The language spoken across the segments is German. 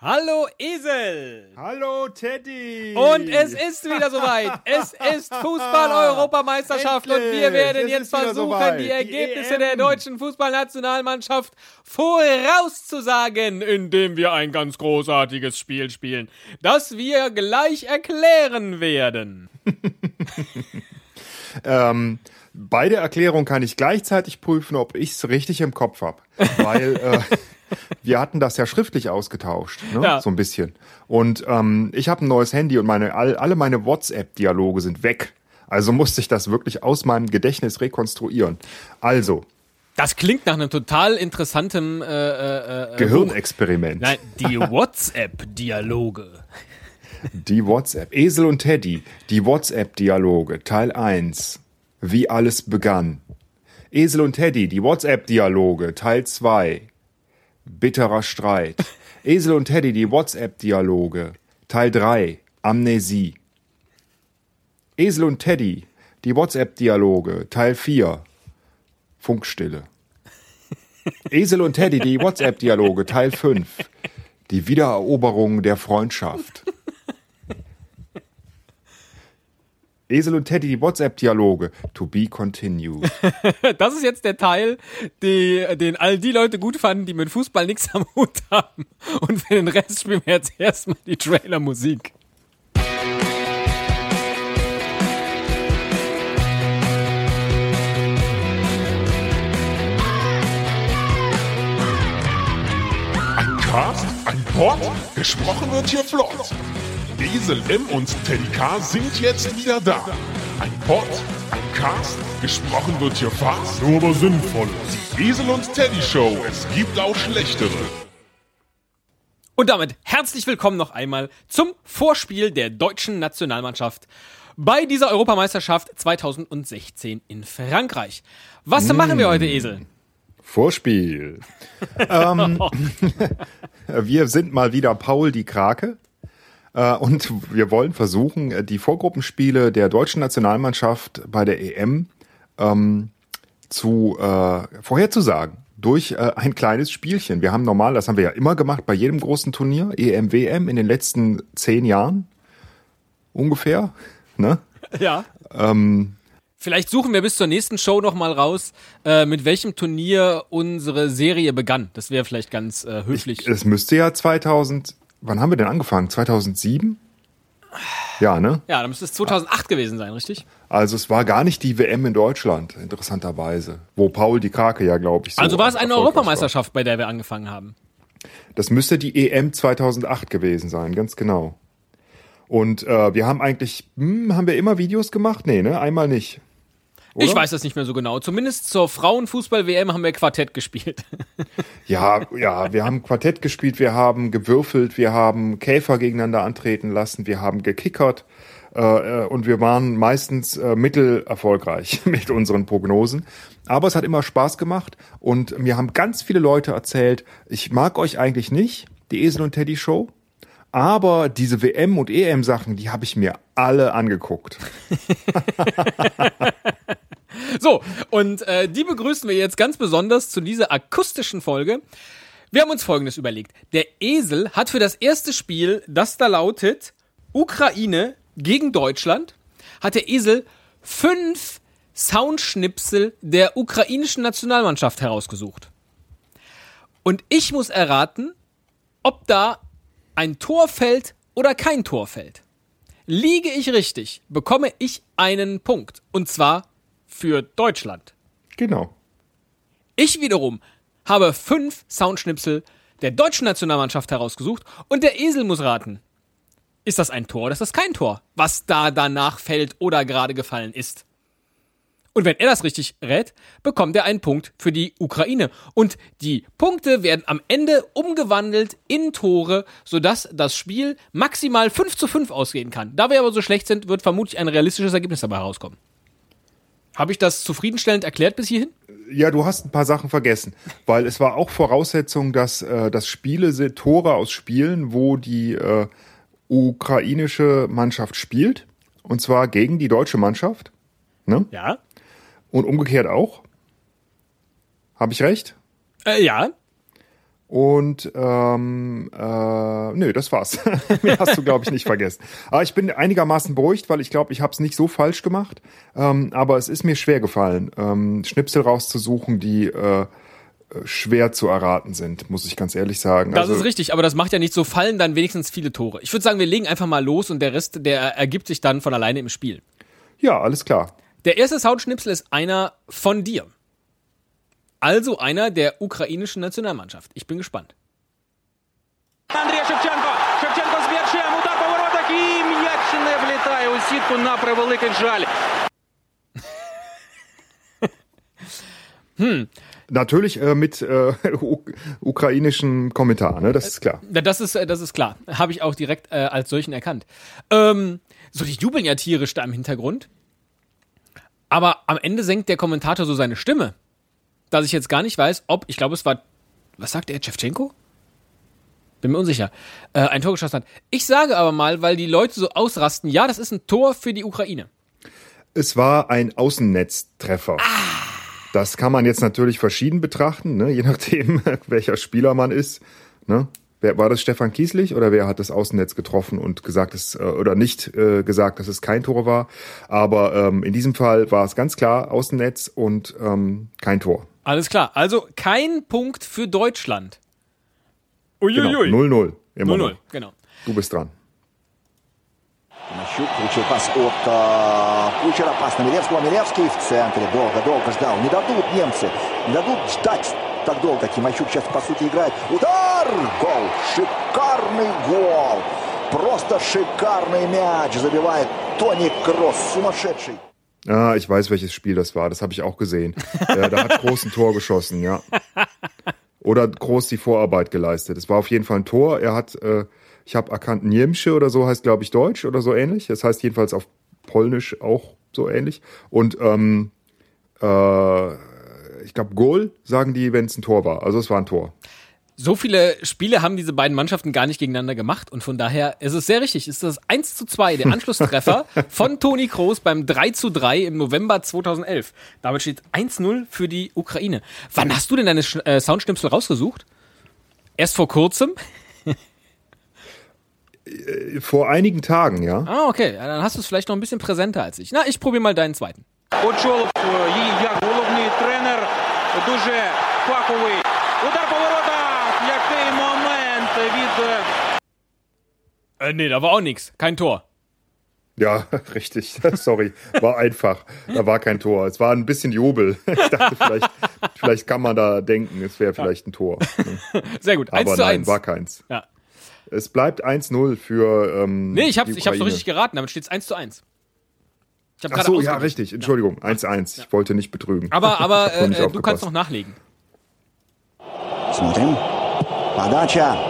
Hallo Esel! Hallo Teddy! Und es ist wieder soweit. Es ist Fußball-Europameisterschaft und wir werden Es jetzt versuchen, soweit. die Die Ergebnisse EM. der deutschen Fußballnationalmannschaft vorauszusagen, indem wir ein ganz großartiges Spiel spielen, das wir gleich erklären werden. Ähm, bei der Erklärung kann ich gleichzeitig prüfen, ob ich es richtig im Kopf habe. Weil äh, wir hatten das ja schriftlich ausgetauscht, ne? Ja. so ein bisschen. Und ähm, ich habe ein neues Handy und meine, all, alle meine WhatsApp-Dialoge sind weg. Also musste ich das wirklich aus meinem Gedächtnis rekonstruieren. Also, Das klingt nach einem total interessantem äh, äh, äh, Gehirnexperiment. Nein, die WhatsApp-Dialoge. Die WhatsApp. Esel und Teddy. Die WhatsApp-Dialoge. Teil 1. Wie alles begann. Esel und Teddy. Die WhatsApp-Dialoge. Teil 2. Bitterer Streit. Esel und Teddy. Die WhatsApp-Dialoge. Teil 3. Amnesie. Esel und Teddy. Die WhatsApp-Dialoge. Teil 4. Funkstille. Esel und Teddy. Die WhatsApp-Dialoge. Teil 5. Die Wiedereroberung der Freundschaft. Esel und Teddy, die WhatsApp-Dialoge. To be continued. Das ist jetzt der Teil, die, den all die Leute gut fanden, die mit Fußball nichts am Hut haben. Und für den Rest spielen wir jetzt erstmal die Trailer-Musik. Ein Cast, ein Pod, gesprochen wird hier flott. Esel M und Teddy K sind jetzt wieder da. Ein Pod, ein Cast, gesprochen wird hier fast, nur aber sinnvoll. Die Esel und Teddy Show, es gibt auch schlechtere. Und damit herzlich willkommen noch einmal zum Vorspiel der deutschen Nationalmannschaft bei dieser Europameisterschaft 2016 in Frankreich. Was machen wir heute, Esel? Vorspiel. ähm, wir sind mal wieder Paul die Krake. Äh, und wir wollen versuchen, äh, die Vorgruppenspiele der deutschen Nationalmannschaft bei der EM ähm, zu äh, vorherzusagen durch äh, ein kleines Spielchen. Wir haben normal, das haben wir ja immer gemacht bei jedem großen Turnier, EM, WM in den letzten zehn Jahren ungefähr. Ne? Ja. Vielleicht suchen wir bis zur nächsten Show noch mal raus, äh, mit welchem Turnier unsere Serie begann. Das wäre vielleicht ganz äh, höflich. Es müsste ja 2000, wann haben wir denn angefangen? 2007? Ja, ne? ja, dann müsste es 2008 gewesen sein, richtig? Also es war gar nicht die WM in Deutschland, interessanterweise, wo Paul die Krake ja, glaube ich, so Also war es eine Europameisterschaft, bei der wir angefangen haben. War. Das müsste die EM 2008 gewesen sein, ganz genau. Und äh, wir haben eigentlich, hm, haben wir immer Videos gemacht? Nee, ne? Einmal nicht. Oder? Ich weiß das nicht mehr so genau. Zumindest zur Frauenfußball-WM haben wir Quartett gespielt. Ja, ja, wir haben Quartett gespielt, wir haben gewürfelt, wir haben Käfer gegeneinander antreten lassen, wir haben gekickert äh, äh, und wir waren meistens äh, mittelerfolgreich mit unseren Prognosen. Aber es hat immer Spaß gemacht und mir haben ganz viele Leute erzählt, ich mag euch eigentlich nicht, die Esel und Teddy Show. Aber diese WM und EM Sachen, die habe ich mir alle angeguckt. So, und äh, die begrüßen wir jetzt ganz besonders zu dieser akustischen Folge. Wir haben uns Folgendes überlegt. Der Esel hat für das erste Spiel, das da lautet Ukraine gegen Deutschland, hat der Esel fünf Soundschnipsel der ukrainischen Nationalmannschaft herausgesucht. Und ich muss erraten, ob da ein Tor fällt oder kein Tor fällt. Liege ich richtig, bekomme ich einen Punkt. Und zwar für Deutschland. Genau. Ich wiederum habe fünf Soundschnipsel der deutschen Nationalmannschaft herausgesucht und der Esel muss raten. Ist das ein Tor oder ist das kein Tor, was da danach fällt oder gerade gefallen ist? Und wenn er das richtig rät, bekommt er einen Punkt für die Ukraine. Und die Punkte werden am Ende umgewandelt in Tore, sodass das Spiel maximal 5 zu 5 ausgehen kann. Da wir aber so schlecht sind, wird vermutlich ein realistisches Ergebnis dabei herauskommen. Habe ich das zufriedenstellend erklärt bis hierhin? Ja, du hast ein paar Sachen vergessen, weil es war auch Voraussetzung, dass äh, das Spiele Tore aus Spielen, wo die äh, ukrainische Mannschaft spielt, und zwar gegen die deutsche Mannschaft. Ne? Ja. Und umgekehrt auch. Habe ich recht? Äh, ja. Und ähm, äh, nö, das war's. Mehr hast du, glaube ich, nicht vergessen. Aber ich bin einigermaßen beruhigt, weil ich glaube, ich habe es nicht so falsch gemacht. Ähm, aber es ist mir schwer gefallen, ähm, Schnipsel rauszusuchen, die äh, schwer zu erraten sind, muss ich ganz ehrlich sagen. Das also, ist richtig, aber das macht ja nicht so, fallen dann wenigstens viele Tore. Ich würde sagen, wir legen einfach mal los und der Rest, der ergibt sich dann von alleine im Spiel. Ja, alles klar. Der erste Soundschnipsel ist einer von dir. Also einer der ukrainischen Nationalmannschaft. Ich bin gespannt. Андрій Шевченко. Шевченко з м'ячем. Удар по воротах і м'яч не влітає у сітку на превеликий жаль. Hm. Natürlich äh, mit äh, ukrainischem Kommentar, ne? Das ist klar. Äh, das ist, äh, das ist klar. Habe ich auch direkt äh, als solchen erkannt. Ähm, so, die jubeln ja tierisch da im Hintergrund. Aber am Ende senkt der Kommentator so seine Stimme dass ich jetzt gar nicht weiß, ob, ich glaube, es war, was sagt er, Chevchenko? Bin mir unsicher, äh, ein Tor geschossen hat. Ich sage aber mal, weil die Leute so ausrasten, ja, das ist ein Tor für die Ukraine. Es war ein Außennetztreffer. Ah. Das kann man jetzt natürlich verschieden betrachten, ne? je nachdem, welcher Spieler man ist. Ne? Wer, war das Stefan Kieslich oder wer hat das Außennetz getroffen und gesagt, dass, äh, oder nicht äh, gesagt, dass es kein Tor war? Aber ähm, in diesem Fall war es ganz klar Außennetz und ähm, kein Tor. Alles klar. Also kein Punkt für Deutschland. Uiuiui. 0-0. Genau. 0-0, genau. Du bist dran. Тимощук получил пас от э, Кучера, пас на Милевского. Милевский в центре долго-долго ждал. Не дадут немцы, не дадут ждать так долго. Тимощук сейчас, по сути, играет. Удар! Гол! Шикарный гол! Просто шикарный мяч забивает Тони Кросс. Сумасшедший. Ah, ich weiß, welches Spiel das war. Das habe ich auch gesehen. äh, da hat Groß ein Tor geschossen, ja. Oder Groß die Vorarbeit geleistet. Es war auf jeden Fall ein Tor. Er hat, äh, ich habe erkannt, Niemsche oder so heißt, glaube ich, Deutsch oder so ähnlich. Das heißt jedenfalls auf Polnisch auch so ähnlich. Und ähm, äh, ich glaube, Goal sagen die, wenn es ein Tor war. Also es war ein Tor so viele Spiele haben diese beiden Mannschaften gar nicht gegeneinander gemacht und von daher ist es sehr richtig. Ist das 1 zu 2, der Anschlusstreffer von Toni Kroos beim 3 zu 3 im November 2011. Damit steht 1-0 für die Ukraine. Wann hast du denn deine äh, Soundschnipsel rausgesucht? Erst vor kurzem? Äh, vor einigen Tagen, ja. Ah, okay. Ja, dann hast du es vielleicht noch ein bisschen präsenter als ich. Na, ich probiere mal deinen zweiten. Очолов її головний тренер дуже фаховий. Удар по Äh, nee, da war auch nichts. Kein Tor. Ja, richtig. Sorry. War einfach. Da war kein Tor. Es war ein bisschen Jubel. Ich dachte, vielleicht, vielleicht kann man da denken, es wäre vielleicht ein Tor. Sehr gut. 1 Aber zu nein, 1. war keins. Ja. Es bleibt 1-0 für. Ähm, nee, ich hab's, ich hab's so richtig geraten. Damit steht's 1 zu 1. Ich hab Ach so, ja, richtig. Entschuldigung. 1-1. Ja. Ich wollte nicht betrügen. Aber, aber äh, du kannst noch nachlegen. Смотрим. Подача.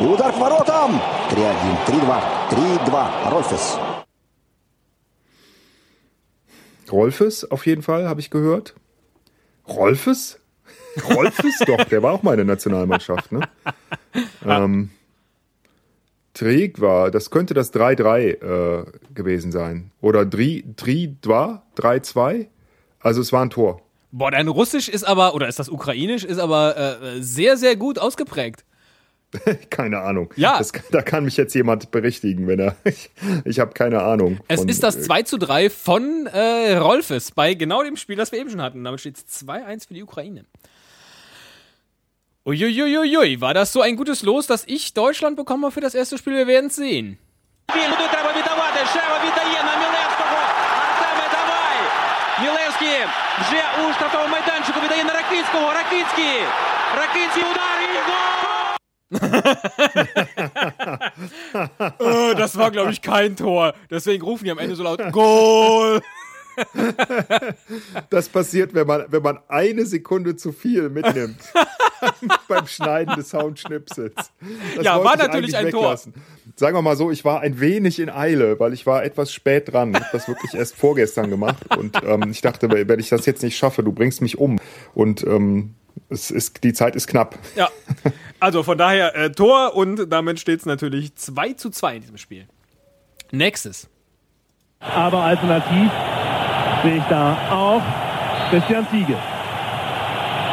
И удар к воротам. 3-1, 3-2, 3-2. Rolfes. Rolfes auf jeden Fall, habe ich gehört. Rolfes? Rolfes? Doch, der war auch mal in der Nationalmannschaft, ne? ähm, Träg war, das könnte das 3-3 äh, gewesen sein. Oder 3-2, 3-2. Also es war ein Tor. Boah, dein Russisch ist aber, oder ist das Ukrainisch, ist aber äh, sehr, sehr gut ausgeprägt. keine Ahnung. Ja. Das, da kann mich jetzt jemand berichtigen, wenn er. Ich, ich habe keine Ahnung. Es ist das 2 zu 3 von äh, Rolfes bei genau dem Spiel, das wir eben schon hatten. Damit steht es 2-1 für die Ukraine. Uiuiuiui, war das so ein gutes Los, dass ich Deutschland bekomme für das erste Spiel? Wir werden es sehen. Мілевський вже у штрафному майданчику віддає на Ракицького. Ракицький. Ракицький удар і гол! Oh, das war, glaube ich, kein Tor. Deswegen rufen die am Ende so laut Goal. Das passiert, wenn man, wenn man eine Sekunde zu viel mitnimmt beim Schneiden des Soundschnipsels. Das ja, war natürlich ein weglassen. Tor. Sagen wir mal so, ich war ein wenig in Eile, weil ich war etwas spät dran. Ich habe das wirklich erst vorgestern gemacht und ähm, ich dachte, wenn ich das jetzt nicht schaffe, du bringst mich um. Und ähm, es ist, die Zeit ist knapp. Ja, also von daher äh, Tor und damit steht es natürlich 2 zu 2 in diesem Spiel. Nächstes. Aber alternativ sehe ich da auch Christian Ziege.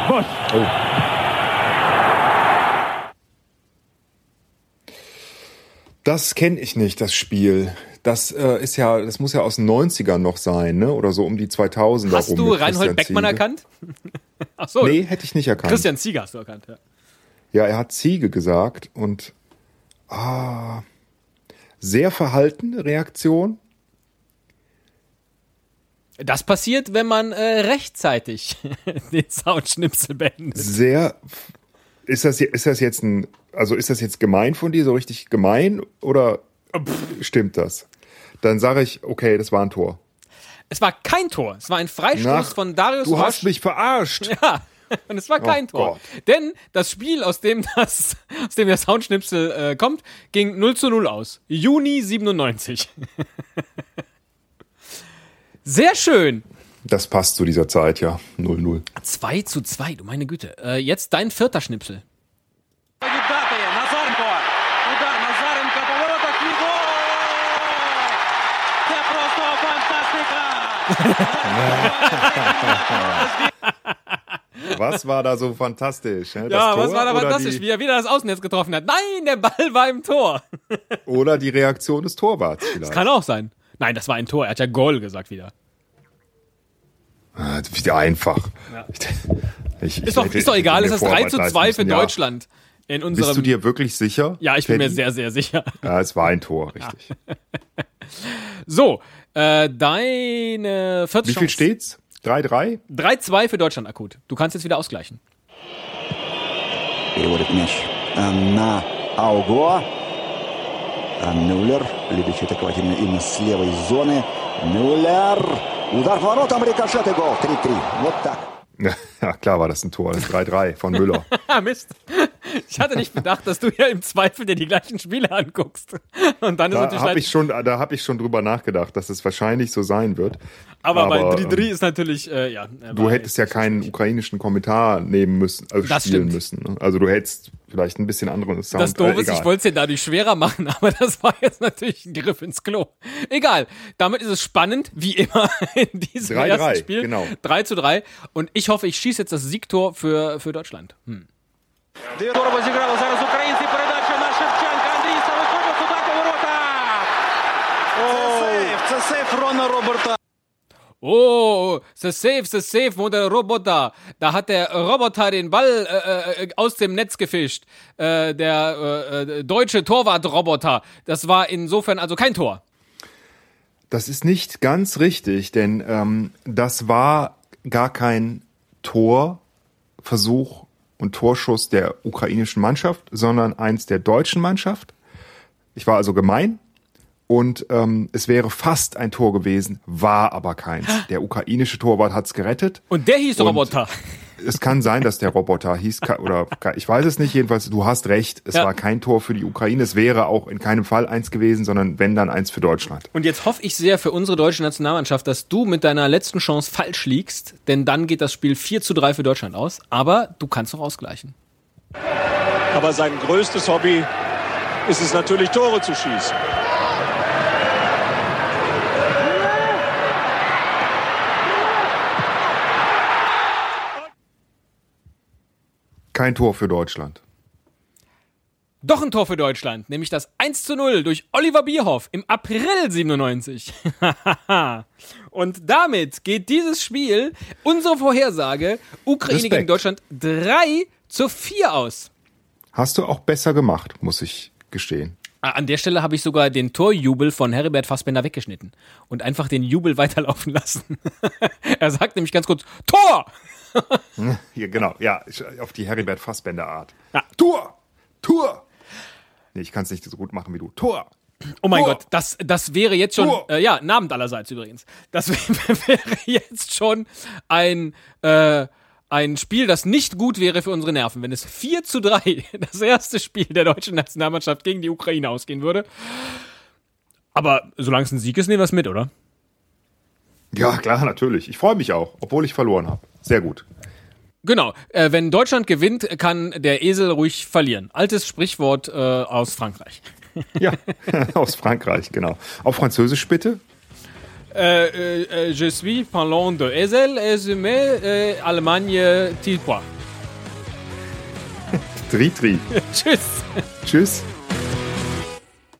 Bosch. Oh. Das kenne ich nicht, das Spiel. Das äh, ist ja, das muss ja aus den 90ern noch sein, ne? Oder so um die 2000er Hast rum du Reinhold Beckmann Ziege. erkannt? Ach so, Nee, hätte ich nicht erkannt. Christian Zieger hast du erkannt, ja. Ja, er hat Ziege gesagt und ah, sehr verhaltene Reaktion. Das passiert, wenn man äh, rechtzeitig den Soundschnipsel beendet. Sehr ist das ist das jetzt ein also ist das jetzt gemein von dir so richtig gemein oder stimmt das? Dann sage ich, okay, das war ein Tor. Es war kein Tor. Es war ein Freistoß Nach- von Darius Du Roche. hast mich verarscht. Ja, und es war kein Oh Tor. Gott. Denn das Spiel, aus dem, das, aus dem der Soundschnipsel äh, kommt, ging 0 zu 0 aus. Juni 97. Sehr schön. Das passt zu dieser Zeit, ja. 0-0. 2 zu 2, du meine Güte. Äh, jetzt dein vierter Schnipsel. was war da so fantastisch? Ne? ja, Tor was war da fantastisch? Wie er wieder das Außennetz getroffen hat. Nein, der Ball war im Tor. oder die Reaktion des Torwarts vielleicht. Das kann auch sein. Nein, das war ein Tor. Er hat ja Goal gesagt wieder. Ah, Wieder einfach. Ich, ich Ist doch, hätte- ist doch egal, es mir ist 3 Vorarbeit zu leisten 2 für müssen, ja. Deutschland. In unserem. Bist du dir wirklich sicher? ja, ich bin mir Teddy? sehr, sehr sicher. Ja, es war ein Tor, richtig. So, äh, deine vierte Wie viel Chance. steht's? 3-3? 3-2 für Deutschland akut. Du kannst jetzt wieder ausgleichen. Переводит мяч а, на Ауго. А Мюллер, любящий атаковать именно, именно с левой зоны. Мюллер. Удар по воротам, рикошет и гол. 3-3. Вот так. Ja, klar war das ein Tor. Das ist 3-3 von Müller. Ah, Mist. Ich hatte nicht bedacht, dass du ja im Zweifel dir die gleichen Spiele anguckst. Und dann ist Da natürlich habe leid- ich, schon, da hab ich schon drüber nachgedacht, dass es wahrscheinlich so sein wird. aber, bei aber, 3-3 ist natürlich, äh, ja. äh, Du hättest ja keinen ukrainischen Kommentar nehmen müssen, also Das spielen stimmt. müssen. Ne? Also du hättest vielleicht ein bisschen anderen Sound. Das Doofe äh, ist, ich egal. wollte es dir dadurch schwerer machen, aber das war jetzt natürlich ein Griff ins Klo. Egal. Damit ist es spannend, wie immer in diesem 3-3, ersten Spiel. genau. 3 zu 3. Und ich hoffe, ich schieße jetzt das Siegtor für, für Deutschland. Hm. Здорово зіграли зараз українці. Передача на Шевченка. Андрій Савичук. Судак у воротах. Сейф, це сейф Рона Роберта. Oh, the safe, the safe, wo der Roboter. Da hat der Roboter den Ball äh, äh, aus dem Netz gefischt. Äh, der äh, äh, deutsche Torwart-Roboter. Das war insofern also kein Tor. Das ist nicht ganz richtig, denn ähm, das war gar kein Torversuch und Torschuss der ukrainischen Mannschaft, sondern eins der deutschen Mannschaft. Ich war also gemein und ähm, es wäre fast ein Tor gewesen, war aber keins. Der ukrainische Torwart hat's gerettet. Und der hieß Und- Roboter. Es kann sein, dass der Roboter hieß ka- oder ka- ich weiß es nicht. Jedenfalls, du hast recht. Es Ja. war kein Tor für die Ukraine. Es wäre auch in keinem Fall eins gewesen, sondern wenn dann eins für Deutschland. Und jetzt hoffe ich sehr für unsere deutsche Nationalmannschaft, dass du mit deiner letzten Chance falsch liegst, denn dann geht das Spiel 4 zu 3 für Deutschland aus. Aber du kannst noch ausgleichen. Aber sein größtes Hobby ist es natürlich, Tore zu schießen. Kein Tor für Deutschland. Doch ein Tor für Deutschland, nämlich das 1 zu 0 durch Oliver Bierhoff im April 97. Und damit geht dieses Spiel, unsere Vorhersage, Ukraine Respekt. gegen Deutschland 3 zu 4 aus. Hast du auch besser gemacht, muss ich gestehen. Ah, An der Stelle habe ich sogar den Torjubel von Heribert Fassbender weggeschnitten und einfach den Jubel weiterlaufen lassen. er sagt nämlich ganz kurz, Tor! Hier, genau, ja, auf die Heribert Fassbender Art. Ja. Tor! Tor! Nee, ich kann es nicht so gut machen wie du. Tor! Oh mein Tor! Gott, das, das wäre jetzt schon, äh, ja, Namend allerseits übrigens. Das wäre jetzt schon ein, äh, ein Spiel, das nicht gut wäre für unsere Nerven, wenn es 4 zu 3 das erste Spiel der deutschen Nationalmannschaft gegen die Ukraine ausgehen würde. Aber solange es ein Sieg ist, nehmen wir es mit, oder? Ja, klar, natürlich. Ich freue mich auch, obwohl ich verloren habe. Sehr gut. Genau. Äh, wenn Deutschland gewinnt, kann der Esel ruhig verlieren. Altes Sprichwort äh, aus Frankreich. Ja, aus Frankreich, genau. Auf Französisch bitte? Euh, euh, euh, je suis Finlande. Es elle es mais Allemagne Tilpois. tri tri. Tschüss. Tschüss.